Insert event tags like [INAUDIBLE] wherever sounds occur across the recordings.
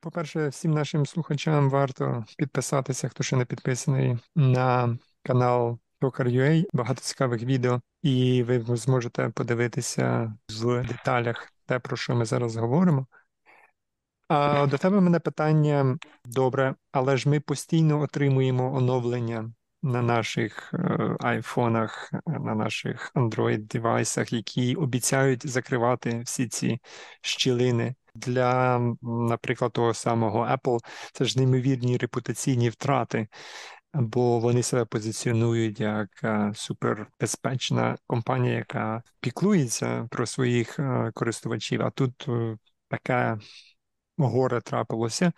По-перше, всім нашим слухачам варто підписатися, хто ще не підписаний, на канал Токар.ua. Багато цікавих відео, і ви зможете подивитися в деталях те, про що ми зараз говоримо. А до тебе в мене питання добре, але ж ми постійно отримуємо оновлення на наших е, айфонах, на наших Android-девайсах, які обіцяють закривати всі ці щілини. Для, наприклад, того самого Apple це ж неймовірні репутаційні втрати, бо вони себе позиціонують як е, супербезпечна компанія, яка піклується про своїх е, користувачів. А тут таке горе трапилося.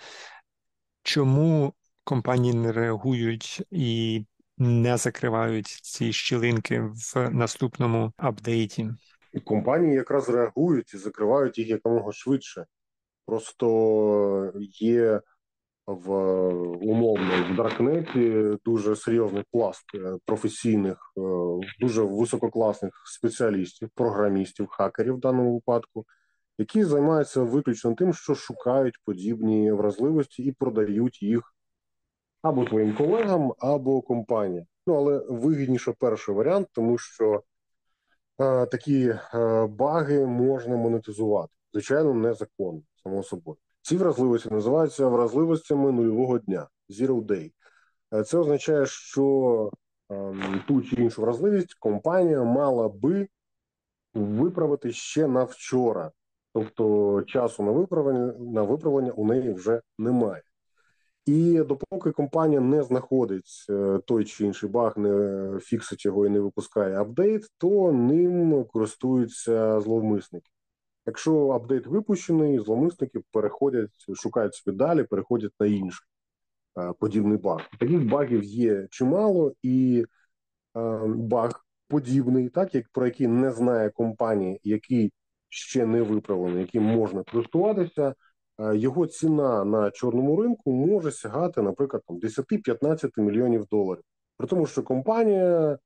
Чому компанії не реагують і не закривають ці щілинки в наступному апдейті? І компанії якраз реагують і закривають їх якомога швидше. Просто є в умовно в Даркнеті дуже серйозний пласт е, професійних, е, дуже висококласних спеціалістів, програмістів, хакерів в даному випадку, які займаються виключно тим, що шукають подібні вразливості і продають їх або твоїм колегам, або компаніям. Ну але вигідніше перший варіант, тому що такі е, баги можна монетизувати. Звичайно, незаконно, само собою. Ці вразливості називаються вразливостями нульового дня Zero Day. Е, це означає, що е, ту чи іншу вразливість компанія мала би виправити ще на вчора. Тобто часу на виправлення на виправлення у неї вже немає. І допоки компанія не знаходить е, той чи інший баг, не фіксить його і не випускає апдейт, то ним користуються зловмисники. Якщо апдейт випущений, зловмисники переходять, шукають собі далі, переходять на інший е, подібний баг. Таких багів є чимало, і е, баг подібний, так як про який не знає компанія, який ще не виправлений, яким можна користуватися. Е, його ціна на чорному ринку може сягати, наприклад, там 10-15 мільйонів доларів. При тому, що компанія,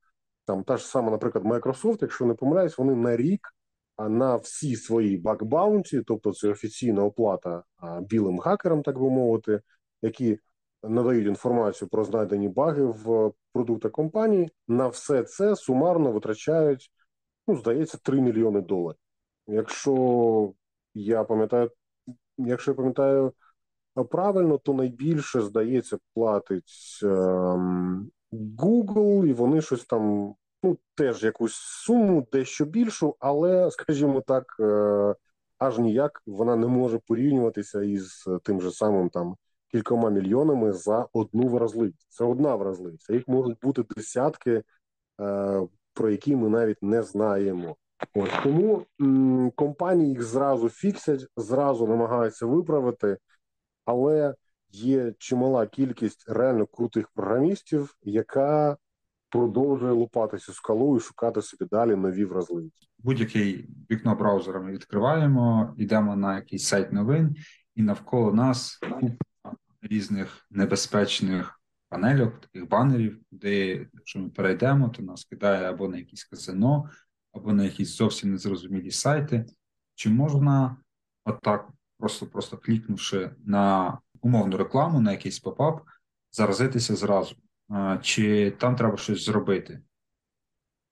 там та ж сама, наприклад, Microsoft, якщо не помиляюсь, вони на рік на всі свої бакбаунті, тобто це офіційна оплата білим хакерам, так би мовити, які надають інформацію про знайдені баги в продуктах компанії, на все це сумарно витрачають, ну, здається, 3 мільйони доларів. Якщо я пам'ятаю, якщо я пам'ятаю правильно, то найбільше здається платить ем, Google, і вони щось там, ну теж якусь суму, дещо більшу, але, скажімо так, е, аж ніяк вона не може порівнюватися із тим же самим там кількома мільйонами за одну вразливість. Це одна вразливість. Їх можуть бути десятки, е, про які ми навіть не знаємо. Ось тому м, компанії їх зразу фіксять, зразу намагаються виправити, але є чимала кількість реально крутих програмістів, яка продовжує лупати сю скалу і шукати собі далі нові вразливості. Будь-яке вікно браузера ми відкриваємо, йдемо на якийсь сайт новин, і навколо нас купа різних небезпечних панельок, таких банерів, де якщо ми перейдемо, то нас кидає або на якісь казино або на якісь зовсім незрозумілі сайти, чи можна отак, просто просто клікнувши на умовну рекламу, на якийсь pop-up, заразитися зразу, чи там треба щось зробити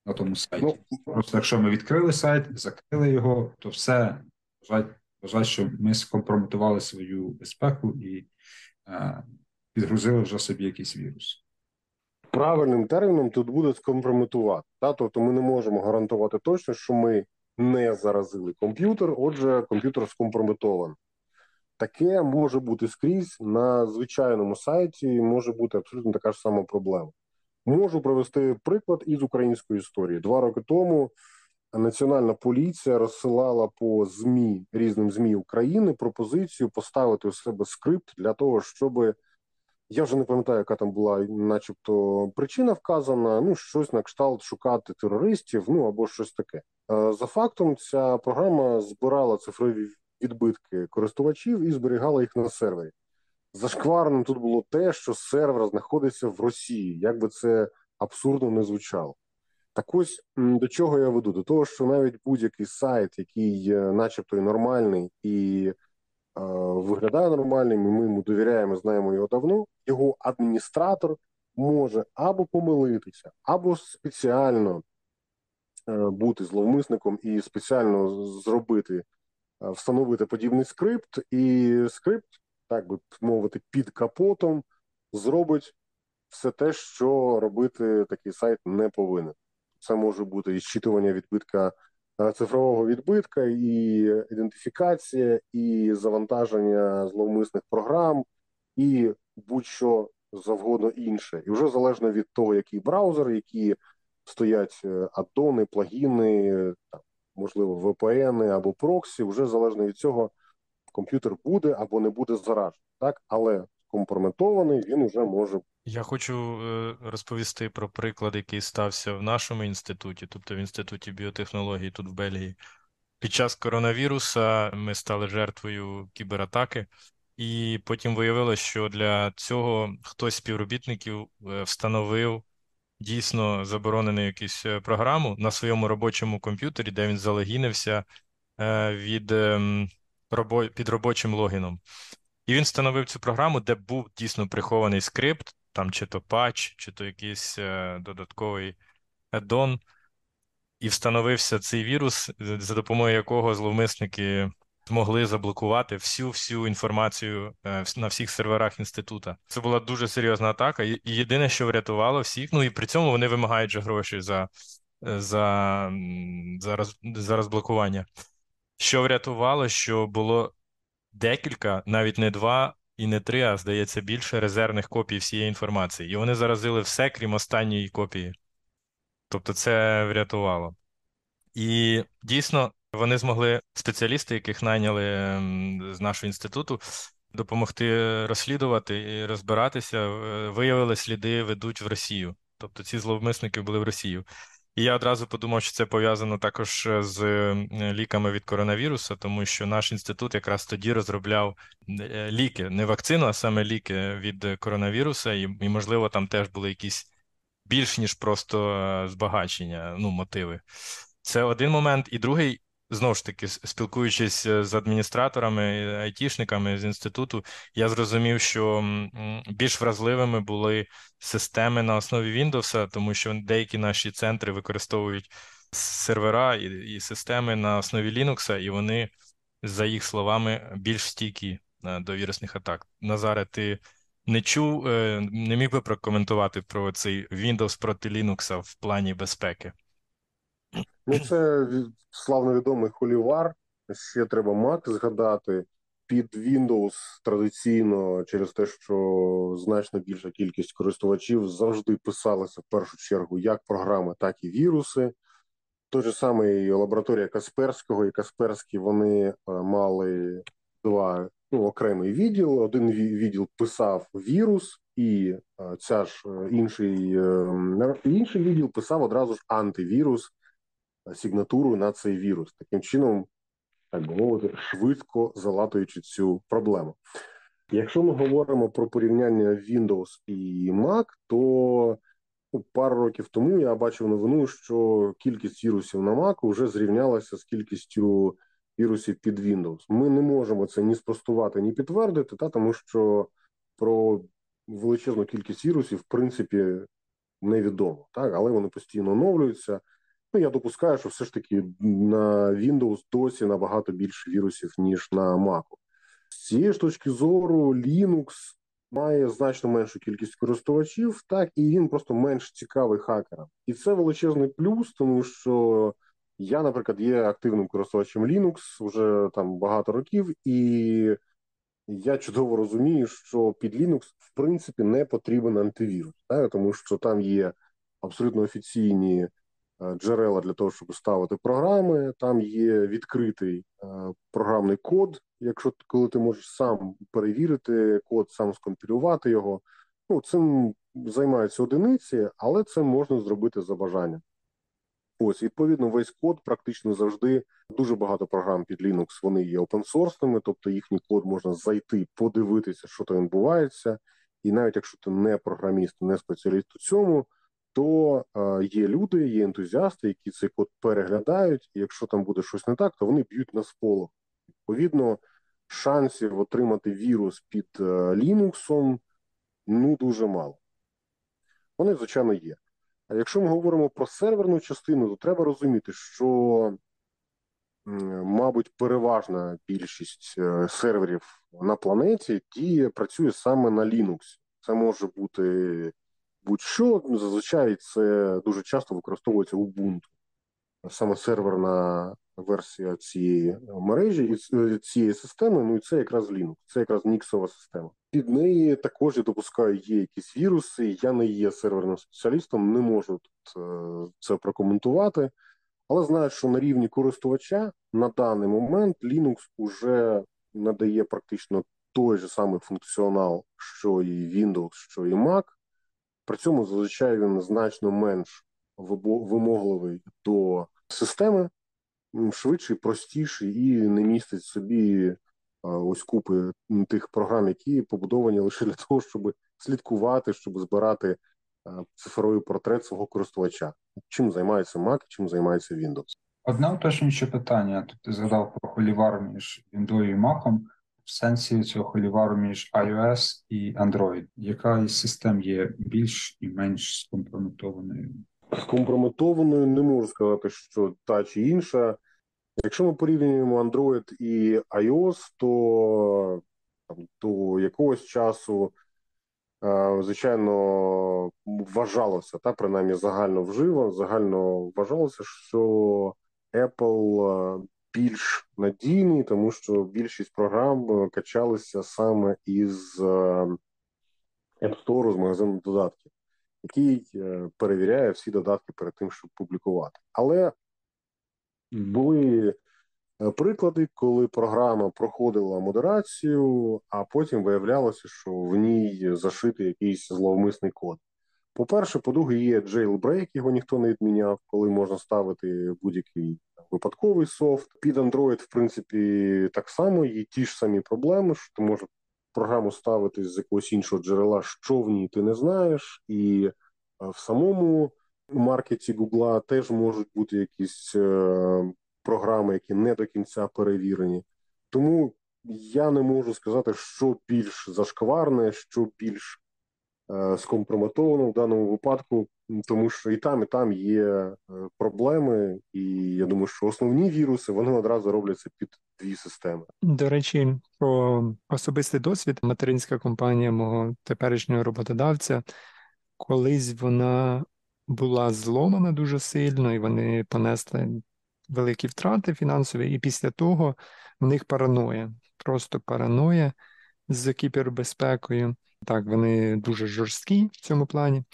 на тому сайті? Ну, просто якщо ми відкрили сайт, закрили його, то все вважать що ми скомпрометували свою безпеку і е, підгрузили вже собі якийсь вірус правильним терміном тут буде скомпрометувати. Та? Тобто ми не можемо гарантувати точно, що ми не заразили комп'ютер, отже, комп'ютер скомпрометований. Таке може бути скрізь на звичайному сайті, може бути абсолютно така ж сама проблема. Можу привести приклад із української історії. Два роки тому Національна поліція розсилала по ЗМІ різним ЗМІ України пропозицію поставити у себе скрипт для того, щоб я вже не пам'ятаю, яка там була, начебто, причина вказана. Ну, щось на кшталт шукати терористів, ну або щось таке. Е, за фактом, ця програма збирала цифрові відбитки користувачів і зберігала їх на сервері. Зашкварним тут було те, що сервер знаходиться в Росії, як би це абсурдно не звучало. Так ось до чого я веду? До того, що навіть будь-який сайт, який, начебто, і нормальний і виглядає нормальним, і ми йому довіряємо, знаємо його давно. Його адміністратор може або помилитися, або спеціально е, бути зловмисником і спеціально зробити, е, встановити подібний скрипт, і скрипт, так би мовити, під капотом зробить все те, що робити такий сайт не повинен. Це може бути і зчитування відбитка е, цифрового відбитка, і ідентифікація, і завантаження зловмисних програм, і будь-що завгодно інше. І вже залежно від того, який браузер, які стоять е, аддони, плагіни, там, можливо, VPN або проксі, вже залежно від цього, комп'ютер буде або не буде заражений. Так, але компрометований він вже може я хочу е, розповісти про приклад, який стався в нашому інституті, тобто в інституті біотехнології тут в Бельгії. Під час коронавіруса ми стали жертвою кібератаки, і потім виявилося, що для цього хтось з співробітників е, встановив дійсно заборонену якусь е, програму на своєму робочому комп'ютері, де він залогінився від ем, під робочим логіном. І він встановив цю програму, де був дійсно прихований скрипт, там чи то патч, чи то якийсь е, додатковий еддон, і встановився цей вірус, за допомогою якого зловмисники змогли заблокувати всю всю інформацію е, на всіх серверах інститута. Це була дуже серйозна атака. І єдине, що врятувало всіх, ну і при цьому вони вимагають же гроші за, за, за, роз, за розблокування. Що врятувало, що було декілька, навіть не два і не три, а здається, більше резервних копій всієї інформації. І вони заразили все, крім останньої копії. Тобто це врятувало. І дійсно вони змогли спеціалісти, яких найняли з нашого інституту, допомогти розслідувати і розбиратися. Виявили сліди, ведуть в Росію. Тобто ці зловмисники були в Росію. І я одразу подумав, що це пов'язано також е, з ліками від коронавірусу, тому що наш інститут якраз тоді розробляв е, ліки, не вакцину, а саме ліки від коронавіруса, і, і можливо, там теж були якісь більш ніж просто е, збагачення, ну, мотиви. Це один момент. І другий знову ж таки, спілкуючись е, з адміністраторами, айтішниками з інституту, я зрозумів, що більш вразливими були системи на основі Windows, тому що деякі наші центри використовують сервера і, і системи на основі Linux, і вони, за їх словами, більш стійкі е, до вірусних атак. Назаре, ти не чув, е, не міг би прокоментувати про цей Windows проти Linux в плані безпеки. Ну, це славно відомий холівар. Ще треба мати згадати під Windows традиційно через те, що значно більша кількість користувачів завжди писалися в першу чергу як програми, так і віруси. Той же самий лабораторія Касперського і Касперський вони е, мали два ну, окремий відділ. Один відділ писав вірус, і е, ця ж е, інший, інший відділ писав одразу ж антивірус сигнатуру на цей вірус, таким чином, так би мовити, швидко залатуючи цю проблему. Якщо ми говоримо про порівняння Windows і Mac, то ну, пару років тому я бачив новину, що кількість вірусів на Mac вже зрівнялася з кількістю вірусів під Windows. Ми не можемо це ні спростувати, ні підтвердити, та тому що про величезну кількість вірусів в принципі невідомо, так але вони постійно оновлюються. Ну, я допускаю, що все ж таки на Windows досі набагато більше вірусів, ніж на Mac. З цієї ж точки зору, Linux має значно меншу кількість користувачів, так і він просто менш цікавий хакерам. І це величезний плюс, тому що я, наприклад, є активним користувачем Linux вже там багато років, і я чудово розумію, що під Linux в принципі не потрібен антивірус, так? тому що там є абсолютно офіційні. Е, джерела для того, щоб ставити програми. Там є відкритий е, програмний код. Якщо коли ти можеш сам перевірити код, сам скомпілювати його. Ну цим займаються одиниці, але це можна зробити за бажанням. Ось відповідно, весь код практично завжди дуже багато програм під Linux. Вони є опенсорсними, тобто їхній код можна зайти, подивитися, що там відбувається. І навіть якщо ти не програміст, не спеціаліст у цьому, то е, є люди, є ентузіасти, які цей код переглядають. і Якщо там буде щось не так, то вони б'ють на сполох. Відповідно, шансів отримати вірус під е, Linux ну дуже мало. Вони, звичайно, є. А якщо ми говоримо про серверну частину, то треба розуміти, що, мабуть, переважна більшість е, серверів на планеті діє, працює саме на Linux. Це може бути будь-що. Зазвичай це дуже часто використовується Ubuntu. Саме серверна версія цієї мережі і е, цієї системи. Ну і це якраз Linux, це якраз Ніксова система. Під неї також я допускаю, є якісь віруси. Я не є серверним спеціалістом, не можу тут е, це прокоментувати, але знаю, що на рівні користувача на даний момент Linux уже надає практично той же самий функціонал, що і Windows, що і Mac. При цьому зазвичай він значно менш вимогливий до системи, швидший, простіший і не містить собі ось купи тих програм, які побудовані лише для того, щоб слідкувати, щоб збирати цифровий портрет свого користувача. Чим займається Mac, чим займається Windows. Одне уточнююче питання. Тут ти згадав про холівар між Windows і Mac. В сенсі цього холівару між iOS і Android. Яка із систем є більш і менш скомпрометованою? Скомпрометованою не можу сказати, що та чи інша. Якщо ми порівнюємо Android і iOS, то там, до якогось часу, звичайно, вважалося, та принаймні загально вживо, загально вважалося, що Apple більш надійний, тому що більшість програм качалися саме із App Store, з магазину додатків, який е, перевіряє всі додатки перед тим, щоб публікувати. Але були е, приклади, коли програма проходила модерацію, а потім виявлялося, що в ній зашитий якийсь зловмисний код. По-перше, по-друге, є jailbreak, його ніхто не відміняв, коли можна ставити будь-який випадковий софт. Під Android, в принципі, так само є ті ж самі проблеми, що ти можеш програму ставити з якогось іншого джерела, що в ній ти не знаєш, і е, в самому маркеті Гугла теж можуть бути якісь е, програми, які не до кінця перевірені. Тому я не можу сказати, що більш зашкварне, що більш скомпрометовано в даному випадку, тому що і там, і там є е, проблеми, і я думаю, що основні віруси вони одразу робляться під дві системи. До речі, про особистий досвід материнська компанія мого теперішнього роботодавця. Колись вона була зломана дуже сильно, і вони понесли великі втрати фінансові, і після того в них параноя, просто параноя з кібербезпекою. Так, вони дуже жорсткі в цьому плані,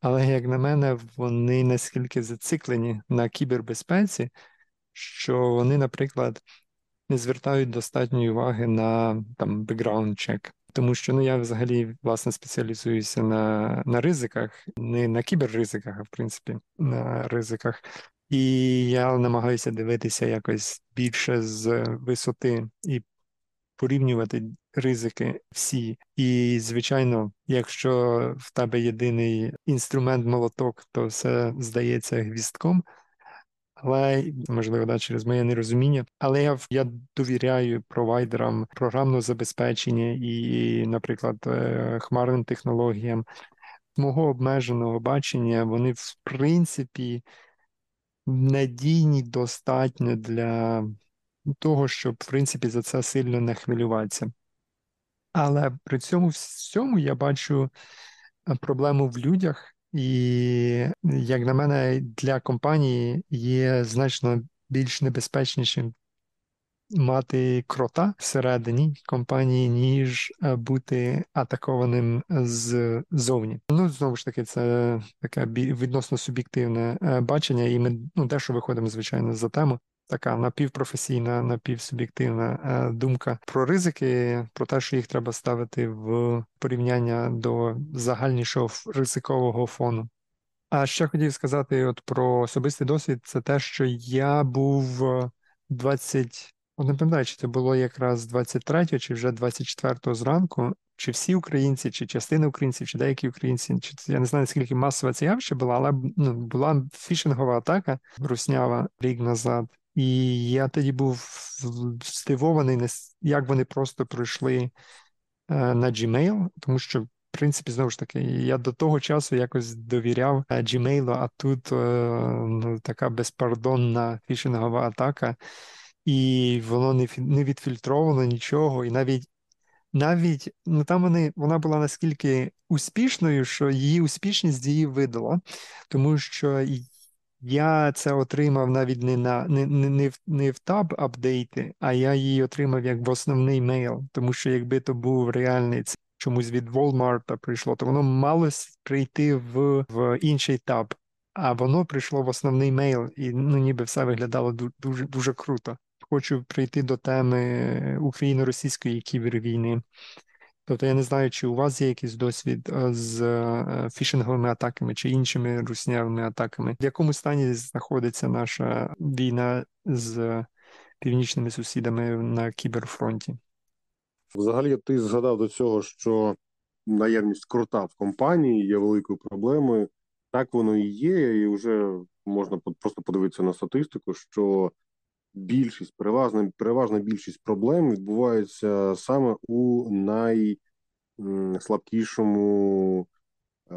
але, як на мене, вони наскільки зациклені на кібербезпеці, що вони, наприклад, не звертають достатньої уваги на там бекграунд чек. Тому що ну я взагалі власне спеціалізуюся на на ризиках, не на кіберризиках, а в принципі на ризиках. І я намагаюся дивитися якось більше з висоти і порівнювати ризики всі. І, звичайно, якщо в тебе єдиний інструмент молоток, то все здається гвістком але можливо да, через моє нерозуміння. Але я я довіряю провайдерам програмного забезпечення і, наприклад, е, хмарним технологіям. Мого обмеженого бачення, вони в принципі надійні достатньо для того, щоб в принципі за це сильно не хвилюватися. Але при цьому всьому я бачу е, проблему в людях, і, як на мене, для компанії є значно більш небезпечнішим мати крота всередині компанії, ніж е, бути атакованим ззовні. Ну, знову ж таки, це таке відносно суб'єктивне е, бачення, і ми ну, дещо виходимо, звичайно, за тему така напівпрофесійна, напівсуб'єктивна е, думка про ризики, про те, що їх треба ставити в порівняння до загальнішого ризикового фону. А ще хотів сказати от про особистий досвід, це те, що я був 20, не пам'ятаю, чи це було якраз 23 чи вже 24 зранку, чи всі українці, чи частина українців, чи деякі українці, чи я не знаю, наскільки масове це явище було, але ну, була фішингова атака руснява рік назад. І я тоді був здивований, як вони просто пройшли е, на Gmail, тому що, в принципі, знову ж таки, я до того часу якось довіряв е, Gmail, а тут е, ну, така безпардонна фішингова атака, і воно не не відфільтровано нічого, і навіть. Навіть ну там вони вона була наскільки успішною, що її успішність її видала, тому що я це отримав навіть не на не, не, не, в таб апдейти, а я її отримав як в основний мейл. Тому що якби то був реальний це чомусь від Walmart прийшло, то воно мало прийти в, в інший таб. А воно прийшло в основний мейл, і ну ніби все виглядало дуже дуже круто. Хочу прийти до теми україно-російської кібервійни. Тобто я не знаю, чи у вас є якийсь досвід е, з е, фішинговими атаками чи іншими руснявими атаками. В якому стані знаходиться наша війна з північними сусідами на кіберфронті? Взагалі, ти згадав до цього, що наявність крута в компанії є великою проблемою. Так воно і є, і вже можна просто подивитися на статистику, що більшість, переважна переважна більшість проблем відбувається саме у найслабкішому е,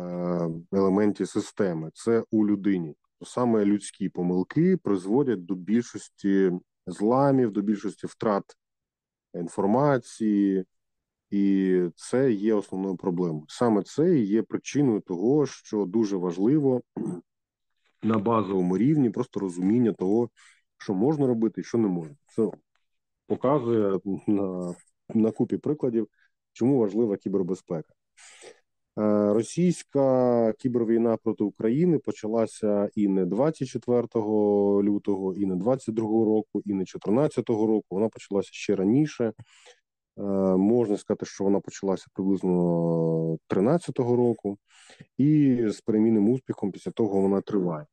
елементі системи це у людині. Саме людські помилки призводять до більшості зламів, до більшості втрат інформації, і це є основною проблемою. Саме це і є причиною того, що дуже важливо [CLEARS THROAT] на базовому рівні просто розуміння того, що можна робити і що не можна. Це показує на, на купі прикладів, чому важлива кібербезпека. Е, російська кібервійна проти України почалася і не 24 лютого, і не 22 року, і не 14 року. Вона почалася ще раніше. Е, можна сказати, що вона почалася приблизно 13-го року, і з перемінним успіхом після того вона триває.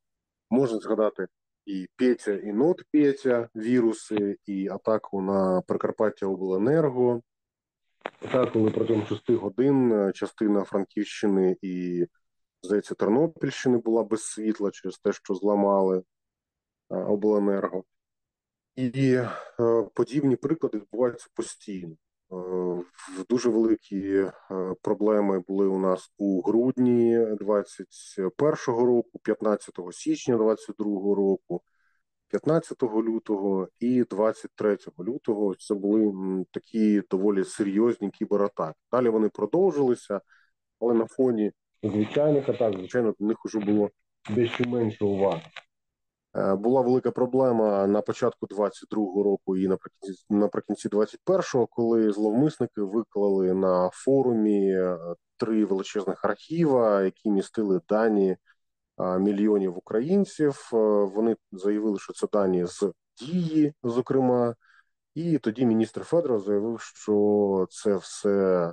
Можна згадати і Petya, і NotPetya віруси, і атаку на Прикарпаттяобленерго. Так, коли протягом шести годин е, частина Франківщини і, здається, Тернопільщини була без світла через те, що зламали е, обленерго. І е, подібні приклади відбуваються постійно. Дуже великі проблеми були у нас у грудні 21-го року, 15 січня 22-го року, 15 лютого і 23 лютого. Це були такі доволі серйозні кібератаки. Далі вони продовжилися, але на фоні звичайних атак, звичайно, до них вже було дещо менше уваги. Е, була велика проблема на початку 22-го року і наприкінці наприкінці 21-го, коли зловмисники виклали на форумі е, три величезних архіва, які містили дані е, мільйонів українців. Вони заявили, що це дані з дії, зокрема. І тоді міністр Федоров заявив, що це все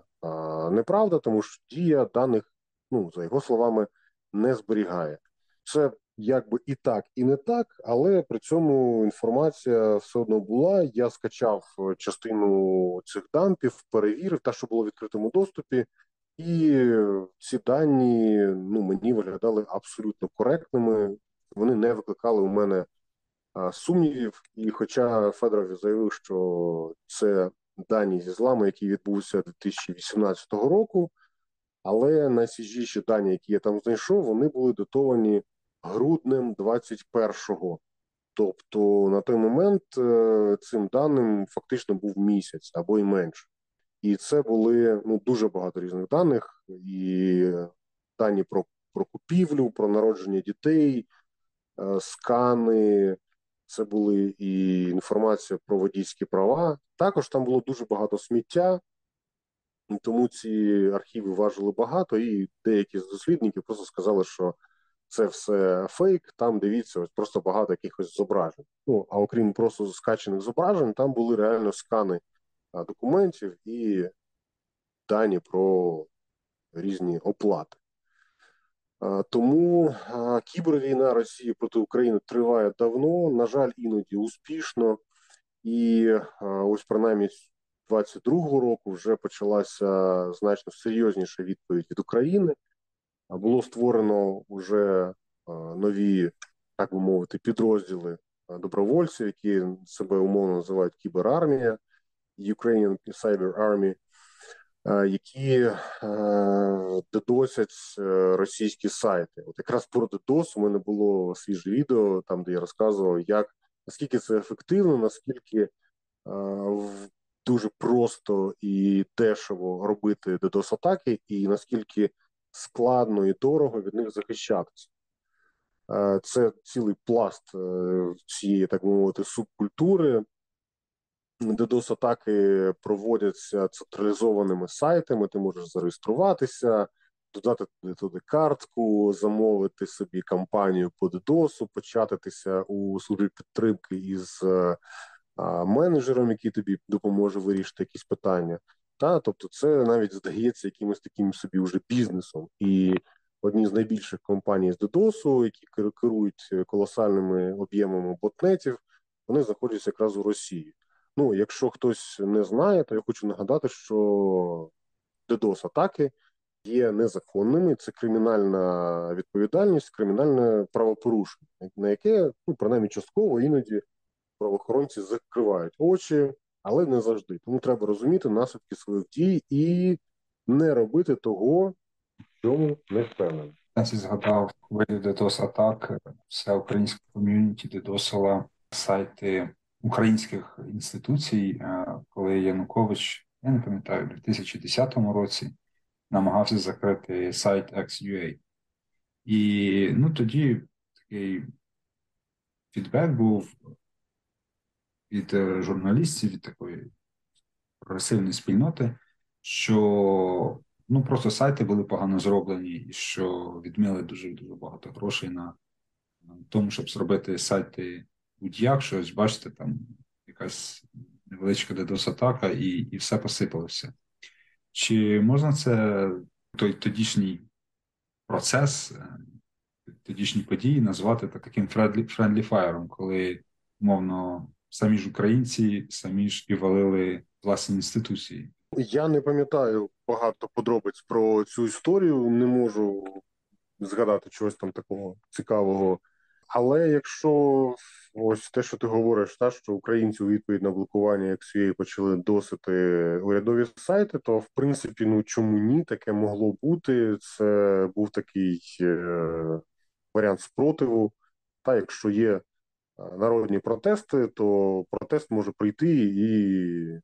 неправда, тому що дія даних, ну за його словами, не зберігає. Це якби і так, і не так, але при цьому інформація все одно була. Я скачав е, частину цих дампів, перевірив те, що було в відкритому доступі, і ці дані ну мені виглядали абсолютно коректними. Вони не викликали у мене сумнівів. І, хоча Федоров заявив, що це дані зі зламу, який відбувся 2018 року. Але найсвіжіші дані, які я там знайшов, вони були датовані груднем 21-го. Тобто на той момент е, цим даним фактично був місяць або й менше. І це були ну дуже багато різних даних, і дані про про купівлю, про народження дітей, е, скани. Це були і інформація про водійські права. Також там було дуже багато сміття, тому ці архіви важили багато, і деякі з дослідників просто сказали, що це все фейк. Там дивіться, ось просто багато якихось зображень. Ну а окрім просто скачених зображень, там були реально скани документів і дані про різні оплати. Тому кібервійна Росії проти України триває давно. На жаль, іноді успішно, і ось принаймні 22-го року вже почалася значно серйозніша відповідь від України було створено вже нові, так би мовити, підрозділи добровольців, які себе умовно називають кіберармія, Ukrainian Cyber Army, які дедосять російські сайти. От якраз про дедос у мене було свіже відео, там де я розказував, як наскільки це ефективно, наскільки дуже просто і дешево робити дедос атаки, і наскільки складно і дорого від них захищатися. Це цілий пласт е, цієї, так мовити, субкультури. ддос атаки проводяться централізованими сайтами. Ти можеш зареєструватися, додати туди картку, замовити собі кампанію по DDoS, початися у службі підтримки із е, менеджером, який тобі допоможе вирішити якісь питання. Та тобто, це навіть здається якимось таким собі вже бізнесом і одні з найбільших компаній з DDoS, які керують колосальними об'ємами ботнетів, вони знаходяться якраз у Росії. Ну, якщо хтось не знає, то я хочу нагадати, що DDoS атаки є незаконними. Це кримінальна відповідальність, кримінальне правопорушення, на яке ну принаймні частково іноді правоохоронці закривають очі, але не завжди. Тому треба розуміти наслідки своїх дій і не робити того, цьому не впевнений. Я згадав хвилю DDoS атак, вся українська ком'юніті дедосила сайти українських інституцій, е, коли Янукович, я не пам'ятаю, у 2010 році намагався закрити сайт XUA. І ну, тоді такий фідбек був від е, журналістів, від такої прогресивної спільноти, що ну просто сайти були погано зроблені, і що відмили дуже дуже багато грошей на, на тому, щоб зробити сайти будь-як щось, бачите, там якась невеличка дедос-атака, і і все посипалося. Чи можна це той тодішній процес, е, тодішні події назвати таким friendly fire, коли, умовно, самі ж українці самі ж і валили власні інституції? Я не пам'ятаю багато подробиць про цю історію, не можу згадати чогось там такого цікавого. Але якщо ось те, що ти говориш, та що українці у відповідь на блокування XUA почали досити урядові сайти, то в принципі, ну чому ні, таке могло бути. Це був такий е, варіант спротиву. Та якщо є народні протести, то протест може прийти і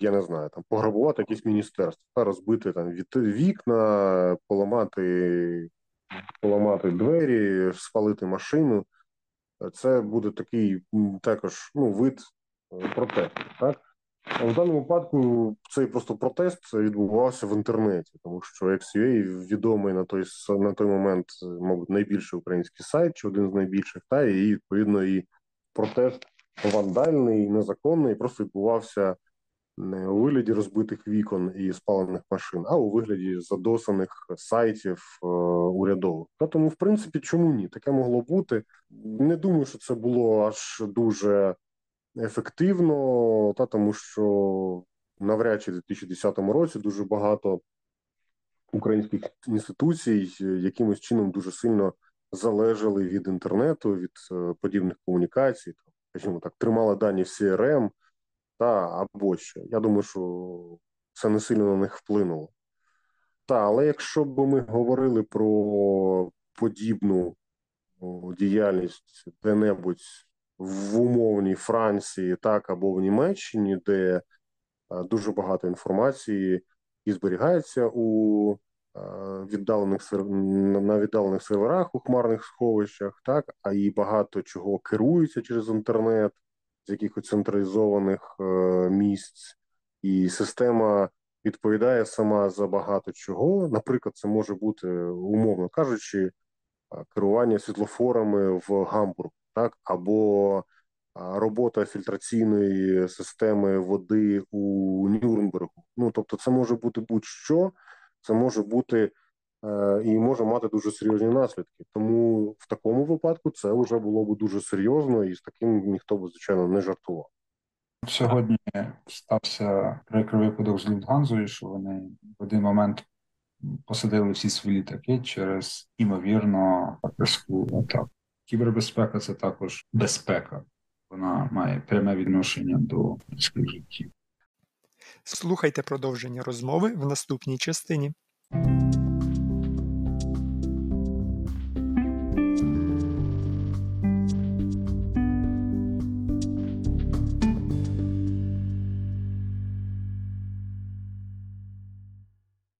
я не знаю, там пограбувати якісь міністерства, розбити там вікна, поламати, поламати двері, спалити машину. Це буде такий також ну, вид е, протесту. Так? В даному випадку цей просто протест відбувався в інтернеті, тому що XUA відомий на той на той момент, мабуть, найбільший український сайт, чи один з найбільших, та і відповідно і протест вандальний, незаконний, просто відбувався не у вигляді розбитих вікон і спалених машин, а у вигляді задосаних сайтів е, урядових. Та тому, в принципі, чому ні? Таке могло бути. Не думаю, що це було аж дуже ефективно, та тому що навряд чи в 2010 році дуже багато українських інституцій якимось чином дуже сильно залежали від інтернету, від е, подібних комунікацій. Скажімо так, тримали дані в CRM, та або що. Я думаю, що це не сильно на них вплинуло. Та, але якщо б ми говорили про подібну діяльність де-небудь в умовній Франції, так або в Німеччині, де дуже багато інформації і зберігається у віддалених на віддалених серверах у хмарних сховищах, так а і багато чого керується через інтернет з якихось централізованих е, місць, і система відповідає сама за багато чого. Наприклад, це може бути, умовно кажучи, керування світлофорами в Гамбург, так або робота фільтраційної системи води у Нюрнбергу. Ну тобто, це може бути будь-що, це може бути Е, і може мати дуже серйозні наслідки. Тому в такому випадку це вже було б дуже серйозно, і з таким ніхто б звичайно не жартував. Сьогодні стався прикрий випадок з Люфтганзою, що вони в один момент посадили всі свої літаки через імовірно атаку. Кібербезпека це також безпека. Вона має пряме відношення до людських життів. Слухайте продовження розмови в наступній частині.